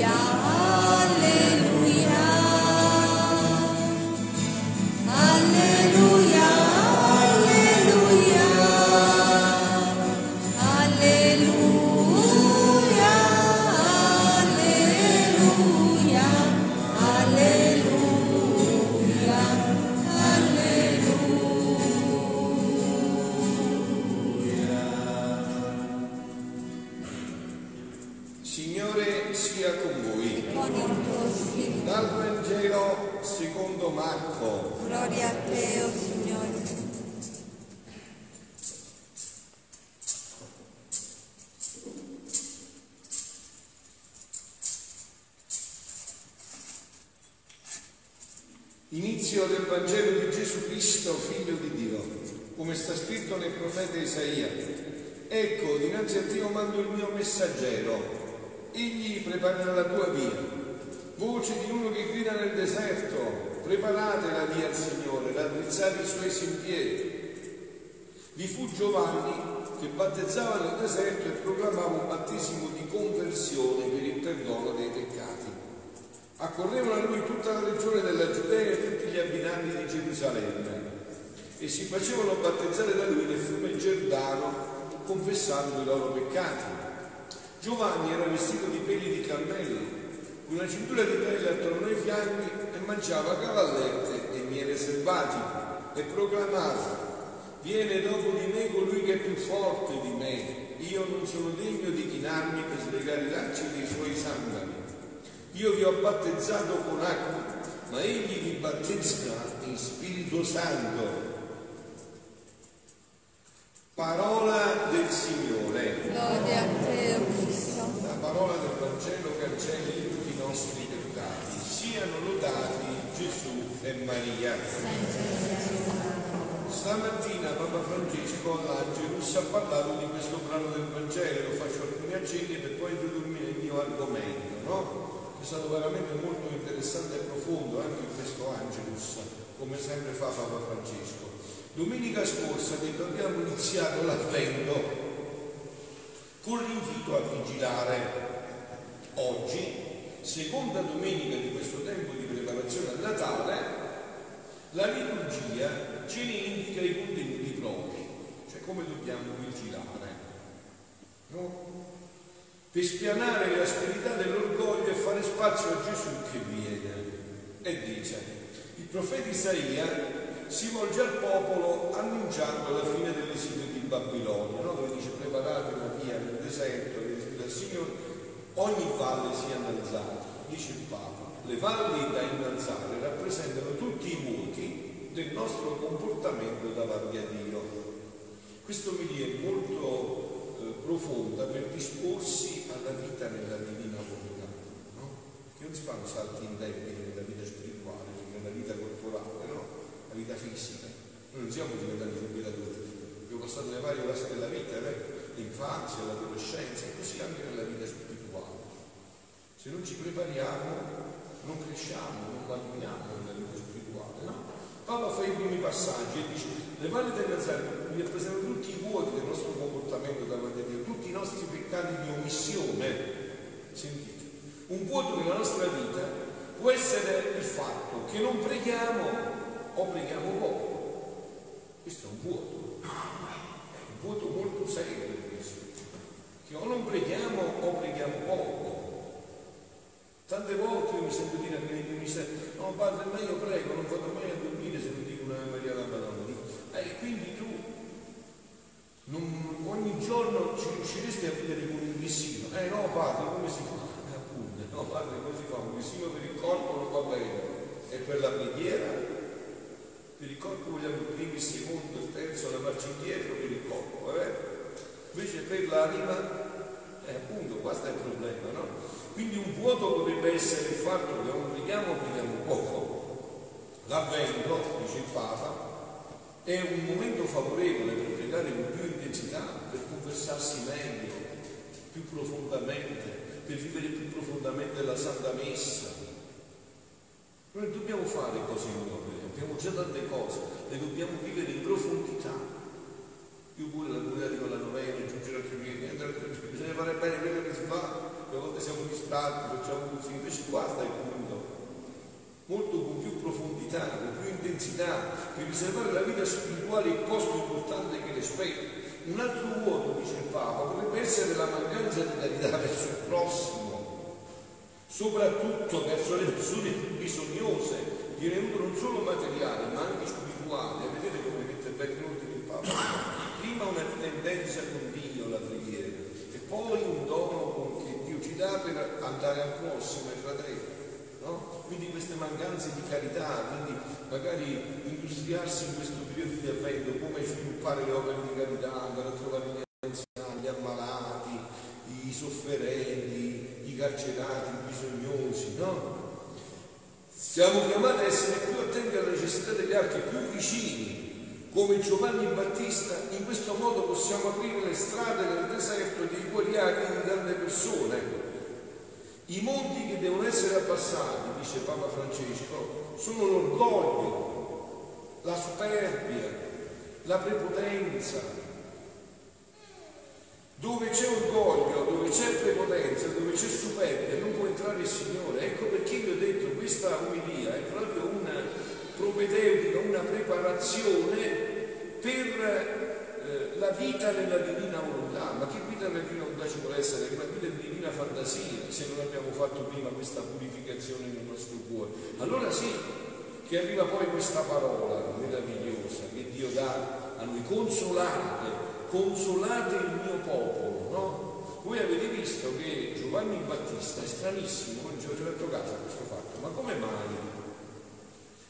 y'all. Inizio del Vangelo di Gesù Cristo, figlio di Dio, come sta scritto nel profeta Isaia. Ecco, dinanzi a Dio mando il mio messaggero, egli preparerà la tua via. Voce di uno che grida nel deserto, preparate la via al Signore, raddrizzate i suoi sentieri. Vi fu Giovanni che battezzava nel deserto e proclamava un battesimo di conversione per il perdono dei peccati. Accorrevano a lui tutta la regione della Giudea e tutti gli abitanti di Gerusalemme e si facevano battezzare da lui nel fiume Giordano confessando i loro peccati. Giovanni era vestito di peli di cammello, una cintura di pelle attorno ai fianchi e mangiava cavallette e miele selvatico e proclamava viene dopo di me colui che è più forte di me, io non sono degno di chinarmi per slegare i lacci dei suoi sandali. Io vi ho battezzato con acqua, ma egli vi battezzerà in Spirito Santo. Parola del Signore. Lode a te, o Cristo. La parola del Vangelo cancelli tutti i nostri peccati. Siano lodati Gesù e Maria. Stamattina Papa Francesco all'Angelus ha parlato di questo brano del Vangelo, lo faccio alcuni accenni per poi introdurmi nel mio argomento, no? È stato veramente molto interessante e profondo anche in questo Angelus, come sempre fa Papa Francesco. Domenica scorsa, quando abbiamo iniziato l'avvento, con l'invito a vigilare, oggi, seconda domenica di questo tempo di preparazione al Natale, la liturgia ce ne indica i contenuti propri, cioè come dobbiamo vigilare. No? Per spianare le asperità dell'orgoglio e fare spazio a Gesù che viene. E dice, il profeta Isaia si volge al popolo annunciando la fine dell'esilio di Babilonia, no? dove dice preparate una via nel deserto, del Signore, ogni valle sia innalzata, dice il Papa. Le valli da innalzare rappresentano tutti i voti del nostro comportamento davanti a Dio. Questo mi è molto profonda per disporsi alla vita nella divina volontà, no? che non si fanno salti in indebiti nella vita spirituale, nella vita corporale, no? la vita fisica. Noi non siamo diventati subito adulti, abbiamo passato le varie fasi della vita, eh? l'infanzia, l'adolescenza così anche nella vita spirituale. Se non ci prepariamo non cresciamo, non maturiamo nella vita spirituale. No? Paolo fa i primi passaggi e dice le valli del Nazareno rappresentano tutti i vuoti del nostro comportamento davanti a Dio, tutti i nostri peccati di omissione. Sentite, un vuoto nella nostra vita può essere il fatto che non preghiamo o preghiamo poco. Questo è un vuoto, è un vuoto molto serio questo, che o non preghiamo o preghiamo poco. Tante volte io mi sento dire a me, mi sento, no padre, ma io prego, non vado mai a dormire se non dico una Maria la Madonna. E quindi tu non, ogni giorno ci riusciresti a vivere con un vissino. Eh no, padre, come si fa? Eh, appunto, no, padre, come si fa? Un vissino per il corpo non va bene. E per la preghiera? Per il corpo vogliamo il primo, il secondo, il terzo, la marcia indietro per il corpo, eh? Invece per l'anima, eh, appunto, questo è il problema, no? Quindi un vuoto potrebbe essere il fatto che non preghiamo, preghiamo poco. L'avvento, dice il Papa, è un momento favorevole per pregare con più intensità, per conversarsi meglio, più profondamente, per vivere più profondamente la Santa Messa. Noi dobbiamo fare cose nuove, abbiamo già tante cose, le dobbiamo vivere in profondità. Io pure la pure arrivo alla novena, aggiungere altri piedi, bisogna fare bene quello che si fa, a volte siamo distratti, facciamo così, invece qua stai più profondità, con più intensità, per riservare la vita spirituale il costo importante che le spetta. Un altro vuoto, dice il Papa, potrebbe essere la mancanza di carità verso il prossimo, soprattutto verso le persone più bisognose, di aiuto non solo materiale ma anche spirituale. Vedete come mette bene in il Papa? Prima una tendenza con Dio, la preghiera, e poi un dono che Dio ci dà per andare al prossimo? Quindi queste mancanze di carità, quindi magari industriarsi in questo periodo di avvento, come sviluppare le opere di carità, andare a trovare gli anziani, gli ammalati, i sofferenti, i carcerati, i bisognosi, no? Siamo chiamati a essere più attenti alle necessità degli altri, più vicini, come Giovanni Battista, in questo modo possiamo aprire le strade nel deserto cuori aridi di tante persone i monti che devono essere abbassati, dice Papa Francesco, sono l'orgoglio, la superbia, la prepotenza. Dove c'è orgoglio, dove c'è prepotenza, dove c'è superbia, non può entrare il Signore. Ecco perché vi ho detto questa umilia è proprio una propedeutica, una preparazione per eh, la vita nella divina volontà, ma che vita nella divina volontà ci vuole essere? Una vita di divina fantasia, se non abbiamo fatto prima questa purificazione nel nostro cuore. Allora sì, che arriva poi questa parola meravigliosa che Dio dà a noi, consolate, consolate il mio popolo, no? Voi avete visto che Giovanni Battista è stranissimo, non ci ho fatto caso a questo fatto, ma come mai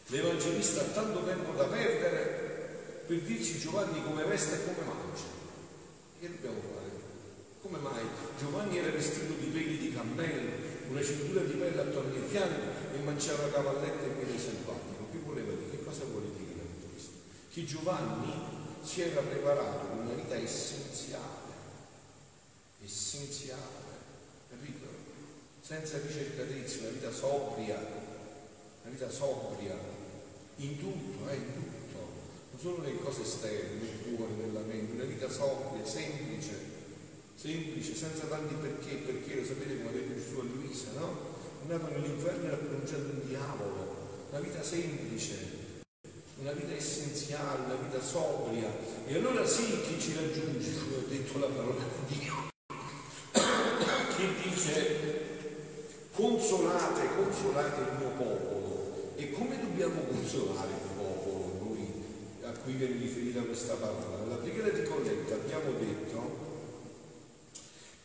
l'Evangelista ha tanto tempo da perdere per dirci Giovanni come veste e come mangia. Che dobbiamo fare? Come mai? Giovanni era vestito di peli di cammello, una cintura di pelle attorno ai fianchi e mangiava cavallette e miele selvatico. Che voleva dire? Che cosa vuole dire questo? Che Giovanni si era preparato per una vita essenziale, essenziale, capito? Senza ricercatezza, una vita sobria, una vita sobria, in tutto, eh, in tutto solo le cose esterne, nel cuore, nella mente, una vita sobria, semplice, semplice, senza tanti perché, perché lo sapete come ha detto Gesù a Luisa, no? Andato nell'inferno e ha pronunciato un diavolo, una vita semplice, una vita essenziale, una vita sobria. E allora sì che ci raggiunge, come ha detto la parola di Dio, che dice consolate, consolate il mio popolo. E come dobbiamo consolare? cui viene riferita questa parola. Nella preghiera di colletta abbiamo detto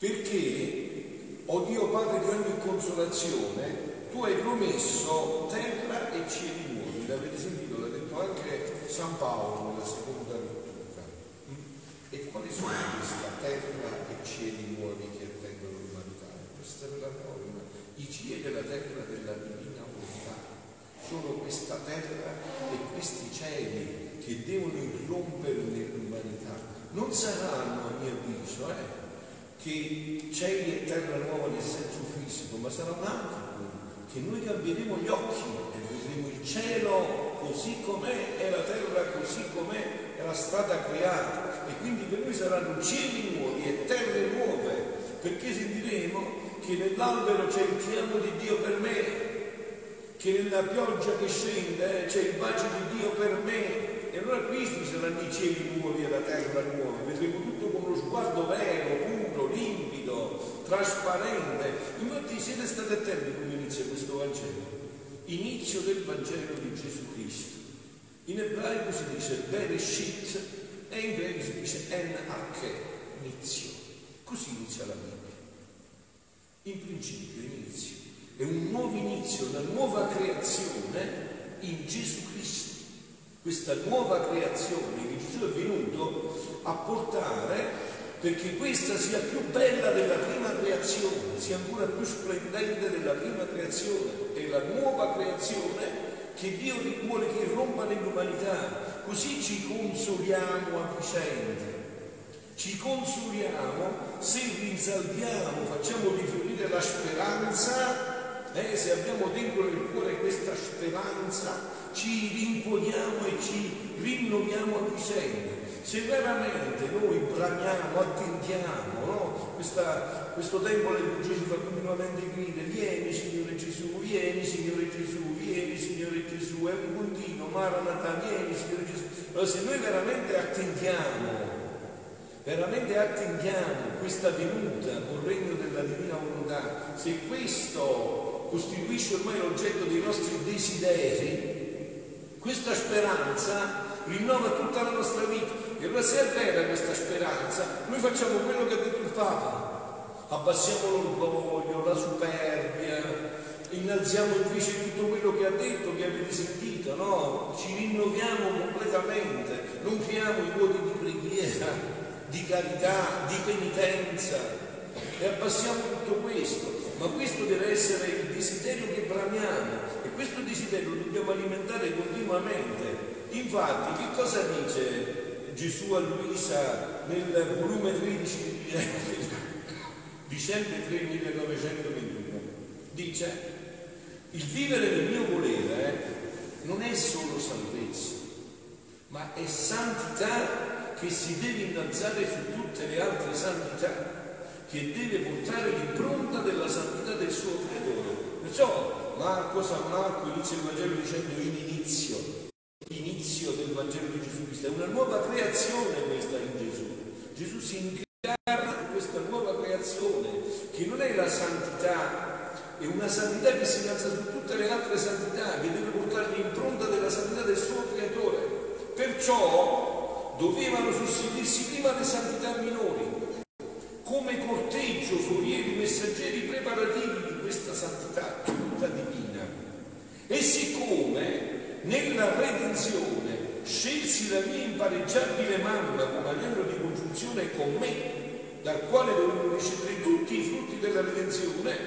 perché, o oh Dio Padre di ogni consolazione, tu hai promesso terra e cieli nuovi. L'avete sentito? L'ha detto anche San Paolo nella seconda lettura. E quali sono questa terra e cieli nuovi che attendono l'umanità? Questa è la norma. I cieli e la terra della divina volontà sono questa terra e questi cieli che devono irrompere nell'umanità non saranno, a mio avviso, eh, che cieli e terra nuova nel senso fisico, ma sarà un altro, che noi cambieremo gli occhi e vedremo il cielo così com'è e la terra così com'è era stata creata. E quindi per noi saranno cieli nuovi e terre nuove perché sentiremo che nell'albero c'è il chiamo di Dio per me che nella pioggia che scende eh, c'è il bacio di Dio per me. E allora questi saranno i cieli nuovi e la terra nuova, vedremo tutto con uno sguardo vero, limpido, trasparente. Infatti siete stati attenti come inizia questo Vangelo. Inizio del Vangelo di Gesù Cristo. In ebraico si dice Bereshit e in greco si dice En Arche, inizio. Così inizia la Bibbia. In principio, inizio. È un nuovo inizio, una nuova creazione in Gesù Cristo questa nuova creazione che Gesù è venuto a portare perché questa sia più bella della prima creazione, sia ancora più splendente della prima creazione, è la nuova creazione che Dio vuole che rompa nell'umanità, così ci consoliamo a vicenda, ci consoliamo se rinsalviamo, facciamo rifiorire la speranza, eh, se abbiamo dentro nel cuore questa speranza ci rimponiamo e ci rinnoviamo a vicenda. Se veramente noi bramiamo, attendiamo, no? Questa, questo tempo bugie ci fa continuamente gridare, vieni Signore Gesù, vieni Signore Gesù, vieni Signore Gesù, è un continuo, Maranatha, vieni Signore Gesù. Allora se noi veramente attendiamo, veramente attendiamo questa venuta col regno della divina volontà, se questo costituisce ormai l'oggetto dei nostri desideri, questa speranza rinnova tutta la nostra vita. E allora se è vera questa speranza, noi facciamo quello che ha detto il Papa, abbassiamo l'orgoglio, la superbia, innalziamo invece tutto quello che ha detto, che avete sentito, no? Ci rinnoviamo completamente, non fiamo i vuoti di preghiera, di carità, di penitenza e abbassiamo tutto questo. Ma questo deve essere il desiderio che bramiamo e questo desiderio lo dobbiamo alimentare continuamente. Infatti, che cosa dice Gesù a Luisa nel volume 13 di dicembre 3 1921 dice il vivere nel mio volere non è solo salvezza ma è santità che si deve innalzare su tutte le altre santità che deve portare l'impronta della santità del suo creatore. Perciò Marco, San Marco inizia il Vangelo dicendo in inizio l'inizio del Vangelo di Gesù Cristo, è una nuova creazione questa in Gesù. Gesù si incarna in questa nuova creazione che non è la santità, è una santità che si innalza su tutte le altre santità, che deve portare l'impronta della santità del suo creatore. Perciò dovevano susseguirsi prima le santità minori, come corteggio, forieri, messaggeri preparativi di questa santità tutta divina. E siccome nella redenzione scelsi la mia impareggiabile mamma come anello di congiunzione con me, dal quale dovevo ricevere tutti i frutti della redenzione,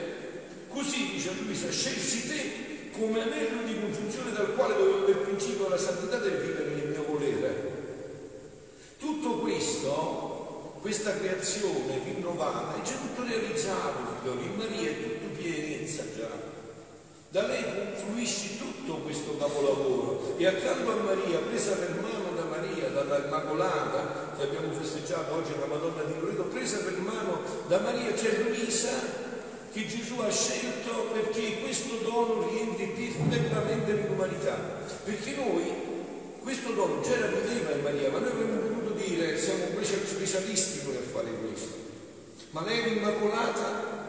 così dice Luisa, scelsi te come anello di congiunzione dal quale dovevo aver principio la santità del vivere nel mio volere. Tutto questo, questa creazione rinnovata, è già tutto realizzato, figlioli, in Maria è tutto pienezza già. Da lei confluisce tutto questo capolavoro e accanto a Maria, presa per mano da Maria, dalla Immacolata, che abbiamo festeggiato oggi la Madonna di Loreto, presa per mano da Maria c'è Luisa che Gesù ha scelto perché questo dono rientri perfettamente nell'umanità. Perché noi questo dono già era in Maria, ma noi avremmo potuto dire siamo specialisti pure a fare questo. Ma lei era immacolata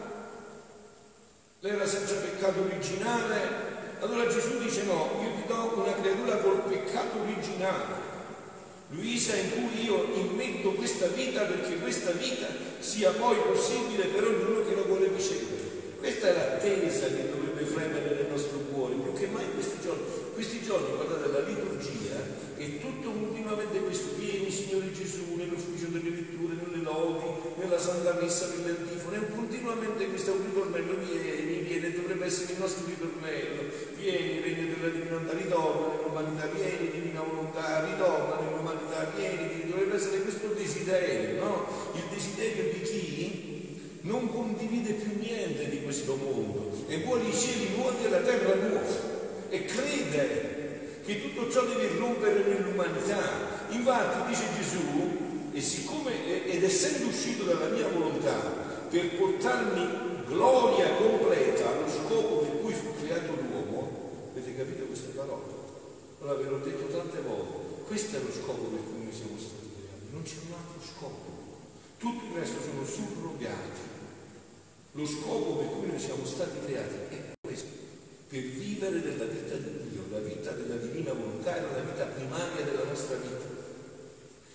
lei era senza peccato originale. Allora Gesù dice no, io ti do una creatura col peccato originale. Luisa in cui io immetto questa vita perché questa vita sia poi possibile per ognuno che lo vuole ricevere. Questa è l'attesa che dovrebbe fremere nel nostro cuore, più che mai questi giorni. Questi giorni, guardate, la liturgia è tutto continuamente questo. Vieni, Signore Gesù, nell'ufficio delle letture, nelle lodi, nella Santa Messa, nell'antifona, è continuamente questo un ritornello, vieni, essere il nostro ritornello. Vieni, regno della divinità, ritorna nell'umanità, vieni, divina volontà, ritorna nell'umanità, vieni, dovrebbe essere questo desiderio, no? Il desiderio di chi non condivide più niente di questo mondo e vuole i cieli nuovi e la terra nuova e crede che tutto ciò deve irrompere nell'umanità. Infatti dice Gesù, e siccome ed essendo uscito dalla mia volontà per portarmi gloria completa allo scopo per cui fu creato l'uomo, avete capito queste parole? Allora ve l'ho detto tante volte, questo è lo scopo per cui noi siamo stati creati, non c'è un altro scopo. Tutto il resto sono surrogati. Lo scopo per cui noi siamo stati creati è questo, per vivere della vita di Dio, la vita della divina volontà era la vita primaria della nostra vita.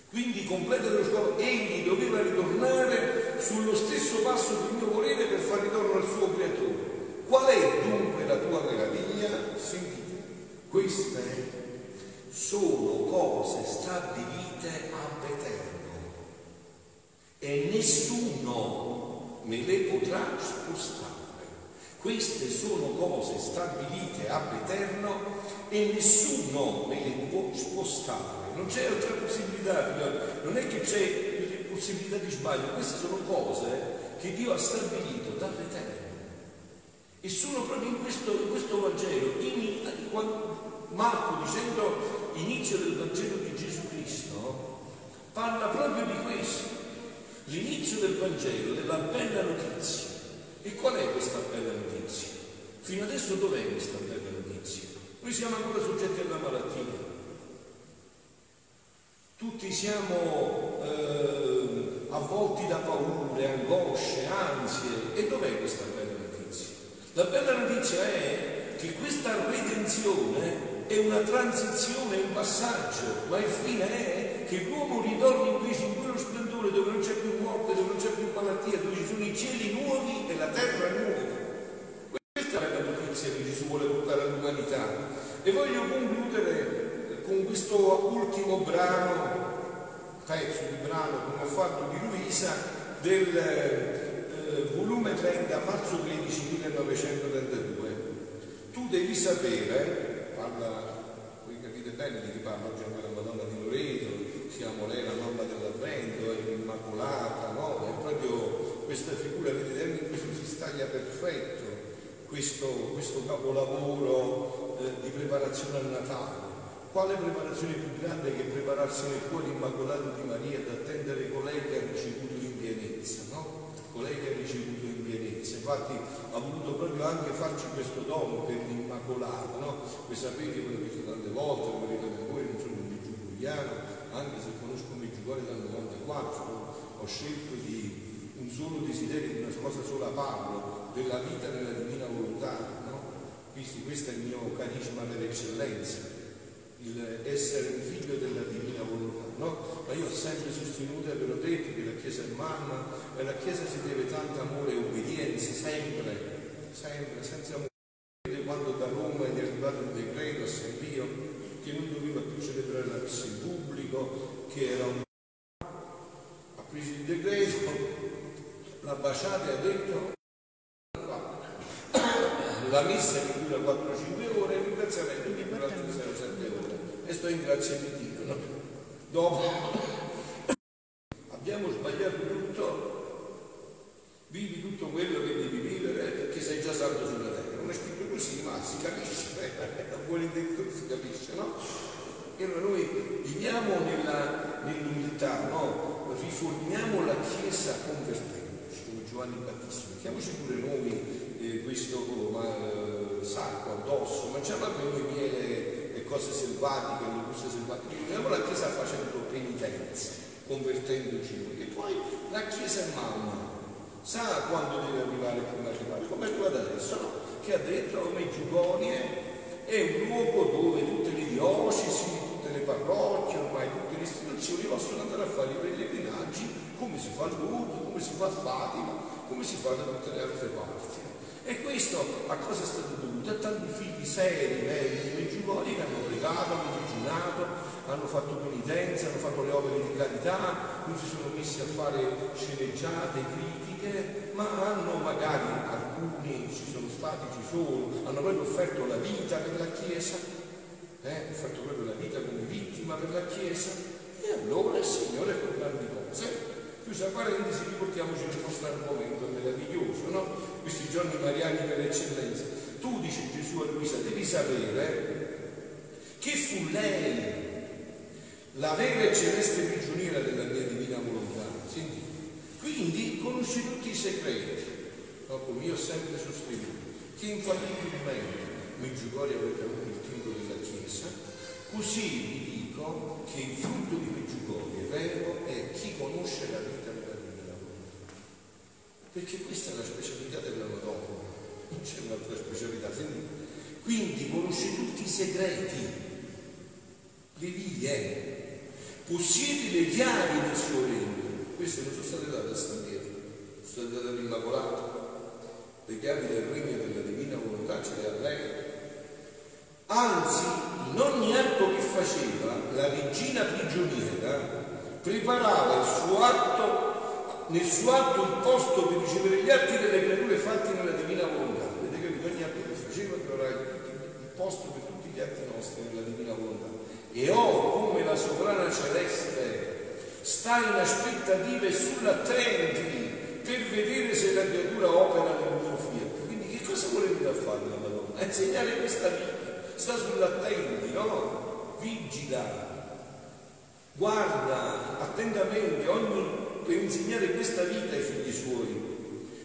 Quindi completa dello scopo, egli doveva ritornare sullo stesso passo del mio volere per far ritorno al suo creatore. Qual è dunque la tua meraviglia? Sentite, queste sono cose stabilite ab eterno e nessuno me le potrà spostare. Queste sono cose stabilite ab eterno e nessuno me le può spostare. Non c'è altra possibilità, non è che c'è possibilità di sbaglio, queste sono cose che Dio ha stabilito dall'eterno. E sono proprio in questo, in questo Vangelo, in, Marco dicendo inizio del Vangelo di Gesù Cristo, parla proprio di questo. L'inizio del Vangelo, della bella notizia. E qual è questa bella notizia? Fino adesso dov'è questa bella notizia? Noi siamo ancora soggetti alla malattia. Tutti siamo eh, avvolti da paure, angosce, ansie. E dov'è questa bella notizia? La bella notizia è che questa redenzione è una transizione, un passaggio, ma il fine è che l'uomo ritorni invece in quello splendore dove non c'è più morte, dove non c'è più malattia, dove ci sono i cieli nuovi e la terra nuova. Questa è la notizia che Gesù vuole portare all'umanità. E voglio concludere con questo ultimo brano, pezzo di brano, come ho fatto di Luisa, del eh, volume 30, marzo 15, 1932. Tu devi sapere parla, voi capite bene di chi parla oggi anche la Madonna di Loreto, siamo lei la mamma dell'Avvento, è l'Immacolata, no? È proprio questa figura, vedete, in questo si staglia perfetto questo, questo capolavoro eh, di preparazione al Natale. Quale preparazione più grande che prepararsi nel cuore immacolato di Maria ad attendere colei che ha ricevuto in pienezza, no? Colei che ha ricevuto in pienezza. Infatti ha voluto proprio anche farci questo dono per l'Immacolata, no? Voi sapete, che l'ho visto tante volte, lo vedete voi, non sono un meggiugoriano, anche se conosco Meggiugorio dal 94, ho scelto di un solo desiderio di una cosa sola parlo, della vita nella divina volontà, no? Quindi questo è il mio carisma per eccellenza, essere un figlio della divina volontà, no? Ma io ho sempre sostenuto e ve l'ho detto che la Chiesa è mamma e alla Chiesa si deve tanto amore e obbedienza, sempre, sempre, senza amore. Quando da Roma è arrivato il decreto a San Pio che non doveva più celebrare la messa in pubblico, che era un... ha preso il decreto, l'ha baciata e ha detto la messa che dura 4-5 ore e il ringraziamento che dura 7 ore e sto in grazia di Dio. No? Dopo abbiamo sbagliato tutto, vivi tutto quello che devi vivere perché sei già salvo sulla terra. Non è scritto così, ma si capisce, eh? a buon intenditore si capisce, no? E allora noi viviamo nella, nell'umiltà, no? Riformiamo la Chiesa convertendoci, come Giovanni Battista, mettiamoci pure noi eh, questo ma, eh, sacco addosso, mangiamo anche noi miele e cose selvatiche, le selvatiche, viviamo la Chiesa facendo penitenza, convertendoci noi. E poi la Chiesa è mamma, sa quando deve arrivare prima di arrivare, come arrivata adesso, no? che ha detto Meggiugorie è un luogo dove tutte le diocesi, tutte le parrocchie, ormai tutte le istituzioni possono andare a fare i pellegrinaggi come si fa a Lourdes, come si fa a Fatima, come si fa da tutte le altre parti. E questo a cosa è stato dovuto? A tanti figli seri, veri, di Meggiugori che hanno pregato, hanno digiunato, hanno fatto penitenza, hanno fatto le opere di carità, non si sono messi a fare sceneggiate, critiche, ma hanno magari alcuni ci sono stati, ci sono, hanno proprio offerto la vita per la Chiesa, eh, offerto proprio la vita come vittima per la Chiesa, e allora il Signore fa grandi cose. Chiusa parentesi, riportiamoci il nostro argomento meraviglioso, no? Questi giorni mariani per eccellenza. Tu, dice Gesù a Luisa, devi sapere che fu lei la vera e celeste prigioniera della mia divina volontà. Senti? Quindi conosci tutti i segreti, come io ho sempre sostenuto, che infallibilmente Meggiugorie avrebbe avuto il titolo della Chiesa, così vi dico che il frutto di Meggiugorie vero è chi conosce la vita. Perché questa è la specialità della Madonna, non c'è un'altra specialità. Senti? Quindi conosce tutti i segreti, le vie, possiede le chiavi del suo regno. Queste non sono state date a San Pietro, sono state date all'Immacolato. Le chiavi del regno della divina volontà ce le ha lei. Anzi, in ogni atto che faceva, la regina prigioniera preparava il suo atto, nel suo atto il posto per ricevere gli atti delle creature fatti nella divina volontà. Vedete che ogni atto che faceva preparava il posto per tutti gli atti nostri nella divina volontà. E oh, come la sovrana celeste sta in aspettativa e sull'attenti per vedere se la creatura opera nel mio fiat. Quindi che cosa vuole venire a fare la Madonna? Insegnare questa vita sta sull'attenti, no? Vigila. guarda attentamente ogni per insegnare questa vita ai figli suoi,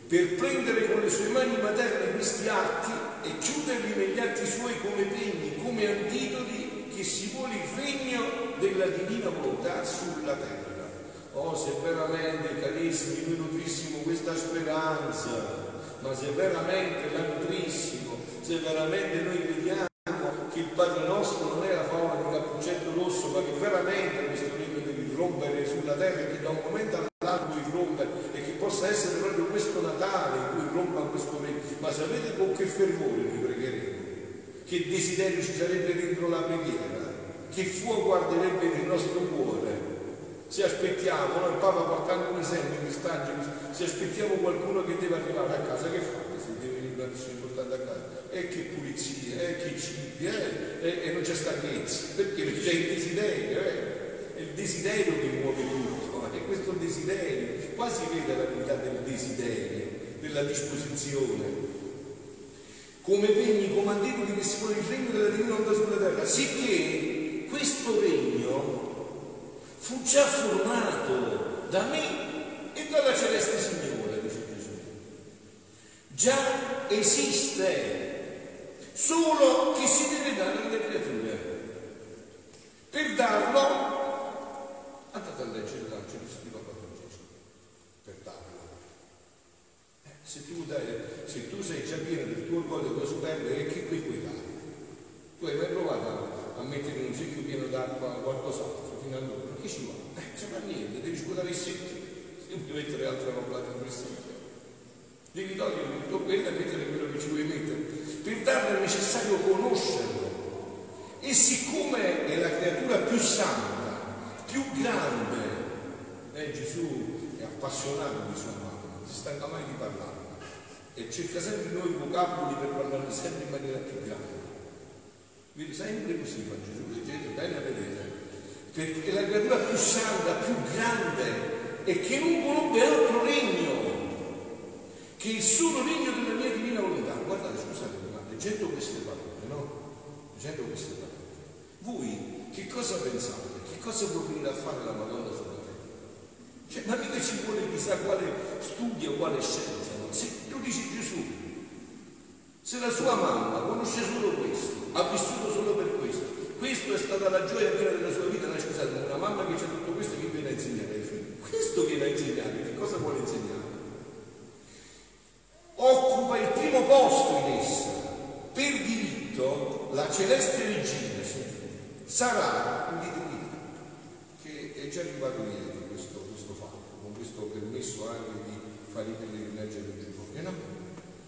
per prendere con le sue mani materne questi atti e chiuderli negli atti suoi come pegni, come antidoti che si vuole il regno della divina volontà sulla terra. Oh, se veramente, carissimi, noi nutrissimo questa speranza, ma se veramente la nutrissimo, se veramente noi vediamo che il Padre nostro non è la favola di cappuccetto rosso, ma che veramente questo regno deve rompere sulla terra e che da un momento all'altro irrompe e che possa essere proprio questo Natale in cui rompa questo regno. Ma sapete con che fervore noi pregheremo? Che desiderio ci sarebbe dentro la preghiera? Che fuoco arderebbe nel nostro cuore? Se aspettiamo, noi il Papa portandomi sempre quest'angelo, se aspettiamo qualcuno che deve arrivare a casa, che fate se deve una persona importante a casa? E che pulizia, e che cibi, eh? e, e non c'è stanchezza, perché c'è il desiderio, eh? è il desiderio che muove tutto, è questo desiderio, qua si vede la verità del desiderio, della disposizione. Come pegni comandevoli che si vuole il regno della divina onda sulla terra, sicché questo regno fu già formato da me e dalla celeste Signore, dice Gesù. Già esiste, solo che si deve dare alle creature. Per darlo, andate a leggere l'angelo di Papa Francesco, per darlo. Eh, se, tu dai, se tu sei già pieno del tuo orgoglio, della tua superbia, che qui puoi dare? Tu hai mai provato a mettere in un secchio pieno d'acqua qualcos'altro fino allora? Che ci va? Eh, c'è ma niente, devi scudare il secchio, devi mettere altra roba dentro il secchio. Devi togliere tutto quello e mettere quello che ci vuoi mettere. Per darlo è necessario conoscerlo. E siccome è la creatura più santa, più grande, eh, Gesù è appassionato di sua non si stanca mai di parlare e cerca sempre nuovi vocaboli per parlare sempre in maniera più grande. Vedi, sempre così fa Gesù, leggete bene a vedere. Perché la creatura più santa, più grande e che non conobbe altro regno che il solo regno della mia divina volontà. Guardate, scusate, ma leggendo queste parole, no? Leggendo queste parole, voi che cosa pensate? Che cosa può venire a fare la Madonna sulla? Cioè, ma mica ci vuole chissà quale studio, quale scienza, no? Se lo dice Gesù, se la sua mamma conosce solo questo, ha vissuto solo per questo, questo è stata la gioia vera della sua vita, no, scusate, una mamma che c'ha tutto questo che viene a insegnare ai figli. Questo viene a insegnare, che cosa vuole insegnare? occupa il primo posto in essa. Per diritto la celeste regina sarà, udite, udite, che è già arrivato ieri questo, questo fatto, con questo permesso anche di fare i pellegrinaggi del Giuffone, no?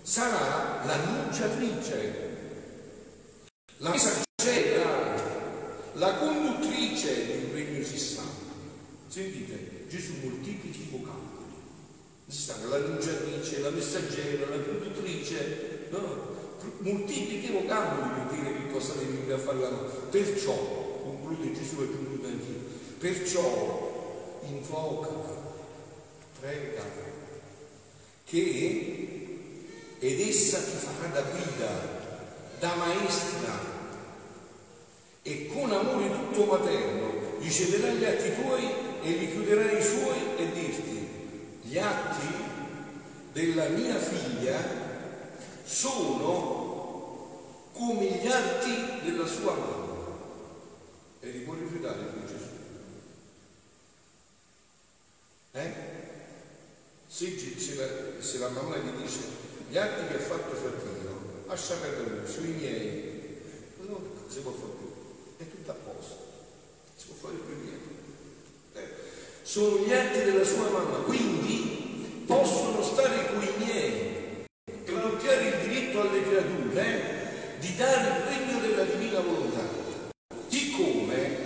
Sarà l'annunciatrice, la messaggera, la conduttrice di un regno santo. Sentite, Gesù moltiplica i vocaboli stanno l'annunciatrice, la messaggera, la conduttrice, no? moltiplichi i vocaboli per dire che cosa devi venire a fare la notte. Perciò, conclude Gesù e conclude anch'io, perciò invoca, prega, che ed essa ti farà da guida, da maestra e con amore tutto materno ricederà gli atti tuoi e li chiuderà i suoi e dirti gli atti della mia figlia sono come gli atti della sua mamma. E li può rifiutare qui Gesù. Eh? Se, se, la, mamma gli dice gli atti che ha fatto Frattino, lascia perdere sui miei, non si può fare più, è tutto a posto, non si può fare più niente. Sono gli atti della sua mamma, quindi possono stare con i miei e bloccare il diritto alle creature di dare il regno della divina volontà. Siccome,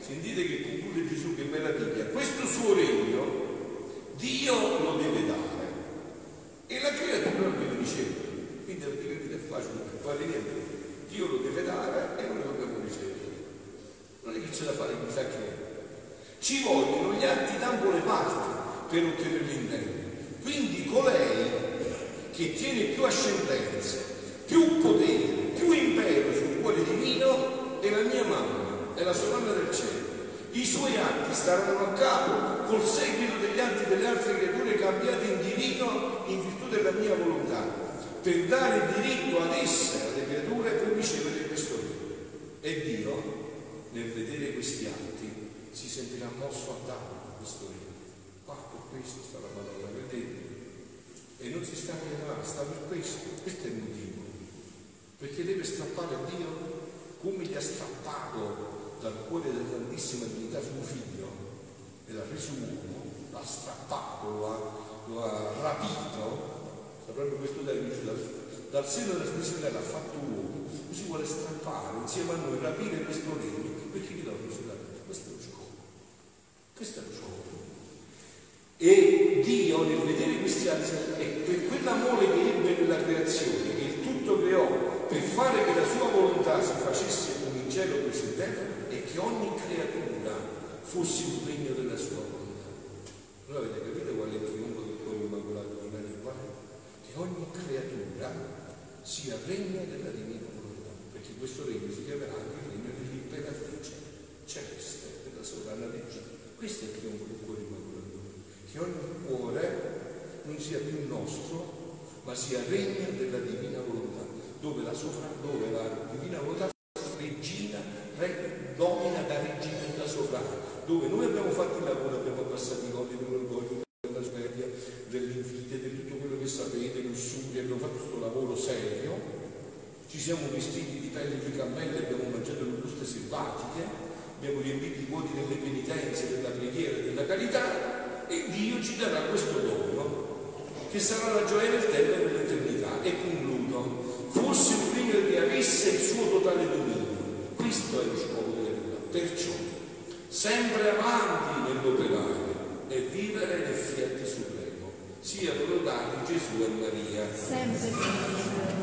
sentite che conclude Gesù, che meraviglia, questo suo regno Dio lo deve dare e la creatura lo deve ricevere. Quindi la divina è niente. Dio lo deve dare e noi lo dobbiamo ricevere. Non è che c'è da fare chissà che ci vogliono gli atti da ambo le parti per ottenere l'intento. Quindi colei che tiene più ascendenza, più potere, più impero sul cuore divino è la mia mamma, è la sorella del cielo. I suoi atti staranno a capo col seguito degli atti delle altre creature cambiate in divino in virtù della mia volontà, per dare diritto ad esse, creature, per ricevere questo regno. E Dio, nel vedere questi atti, si sentirà mosso a dare questo regno. Qua per questo sta la parola, vedete? E non si stancherà, sta per questo, questo è il motivo. Perché deve strappare a Dio come gli ha strappato dal cuore della Santissima Divinità suo figlio e l'ha reso uomo, l'ha strappato, lo ha, lo ha rapito, proprio questo termine, dal, seno della sua l'ha fatto uomo, così vuole strappare insieme a noi, rapire questo regno, perché gli dà sulla terra, questo è lo scopo, questo è lo scopo. E Dio nel vedere questi atti, e per quell'amore che ebbe nella creazione, che il tutto creò per fare che la sua volontà si facesse come in cielo così in terra e che ogni creatura fosse un regno della sua volontà. Allora avete capito qual è il trionfo del cuore immacolato? Qual è? Che ogni creatura sia regno della divina volontà, perché questo regno si chiamerà anche il regno dell'imperatrice celeste, della sovrana regina. Questo è il trionfo del cuore immacolato, che ogni cuore non sia più nostro, ma sia regno della divina volontà dove la, sovra, dove la divina volontà regina, re, domina da regina da sovrana, dove noi abbiamo fatto il lavoro, abbiamo abbassato i colli dell'orgoglio, della sveria, dell'invidia, di tutto quello che sapete, lussuria, abbiamo fatto questo lavoro serio, ci siamo vestiti di pelle di cammello, abbiamo mangiato le buste selvatiche, abbiamo riempito i vuoti delle penitenze, della preghiera, della carità e Dio ci darà questo dono che sarà la gioia del tempo e dell'eternità. E concludo fosse un regno che avesse il suo totale dominio. Questo è lo scopo della. Perciò, sempre avanti nell'operare e vivere nel fiat supremo. Siano lodati Gesù e Maria. Sempre.